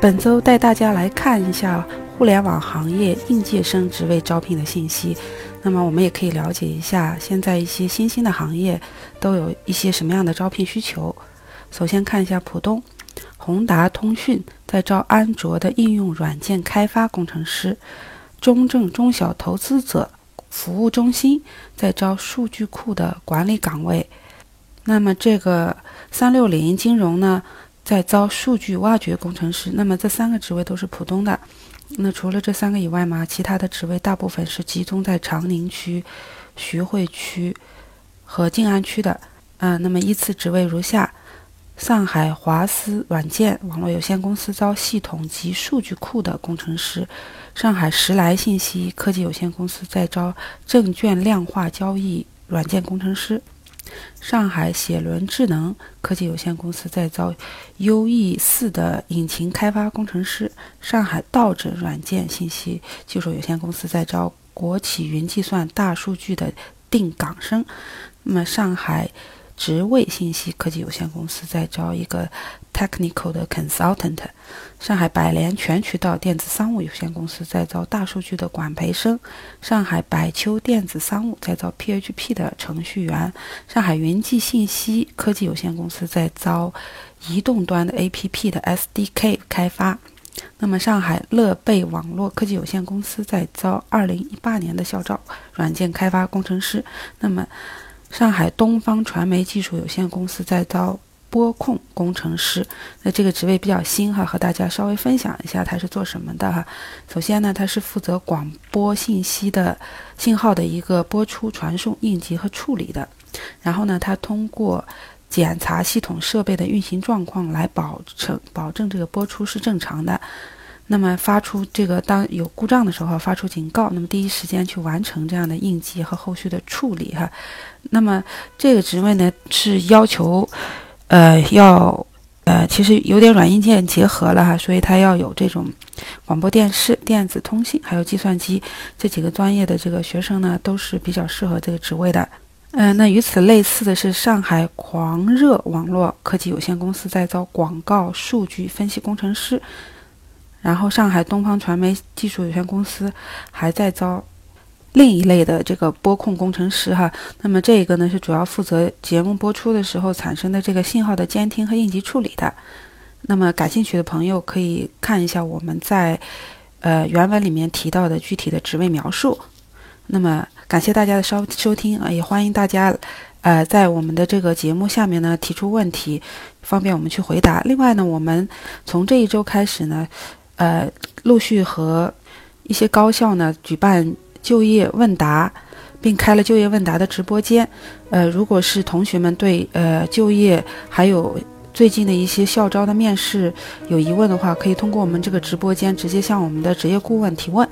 本周带大家来看一下互联网行业应届生职位招聘的信息。那么我们也可以了解一下现在一些新兴的行业都有一些什么样的招聘需求。首先看一下浦东，宏达通讯在招安卓的应用软件开发工程师；中证中小投资者服务中心在招数据库的管理岗位。那么这个三六零金融呢，在招数据挖掘工程师。那么这三个职位都是浦东的。那除了这三个以外嘛，其他的职位大部分是集中在长宁区、徐汇区和静安区的。嗯，那么依次职位如下：上海华思软件网络有限公司招系统及数据库的工程师；上海时来信息科技有限公司在招证券量化交易软件工程师。上海写轮智能科技有限公司在招 UE 四的引擎开发工程师；上海道诊软件信息技术有限公司在招国企云计算大数据的定岗生。那么，上海职位信息科技有限公司在招一个。Technical 的 Consultant，上海百联全渠道电子商务有限公司在招大数据的管培生；上海百秋电子商务在招 PHP 的程序员；上海云际信息科技有限公司在招移动端的 APP 的 SDK 开发。那么，上海乐贝网络科技有限公司在招2018年的校招软件开发工程师。那么，上海东方传媒技术有限公司在招。播控工程师，那这个职位比较新哈，和大家稍微分享一下，他是做什么的哈？首先呢，他是负责广播信息的信号的一个播出、传送、应急和处理的。然后呢，他通过检查系统设备的运行状况来保证保证这个播出是正常的。那么发出这个当有故障的时候发出警告，那么第一时间去完成这样的应急和后续的处理哈。那么这个职位呢是要求。呃，要，呃，其实有点软硬件结合了哈，所以它要有这种广播电视、电子通信，还有计算机这几个专业的这个学生呢，都是比较适合这个职位的。嗯，那与此类似的是，上海狂热网络科技有限公司在招广告数据分析工程师，然后上海东方传媒技术有限公司还在招。另一类的这个播控工程师哈，那么这个呢是主要负责节目播出的时候产生的这个信号的监听和应急处理的。那么感兴趣的朋友可以看一下我们在呃原文里面提到的具体的职位描述。那么感谢大家的收收听啊，也欢迎大家呃在我们的这个节目下面呢提出问题，方便我们去回答。另外呢，我们从这一周开始呢，呃陆续和一些高校呢举办。就业问答，并开了就业问答的直播间。呃，如果是同学们对呃就业还有最近的一些校招的面试有疑问的话，可以通过我们这个直播间直接向我们的职业顾问提问。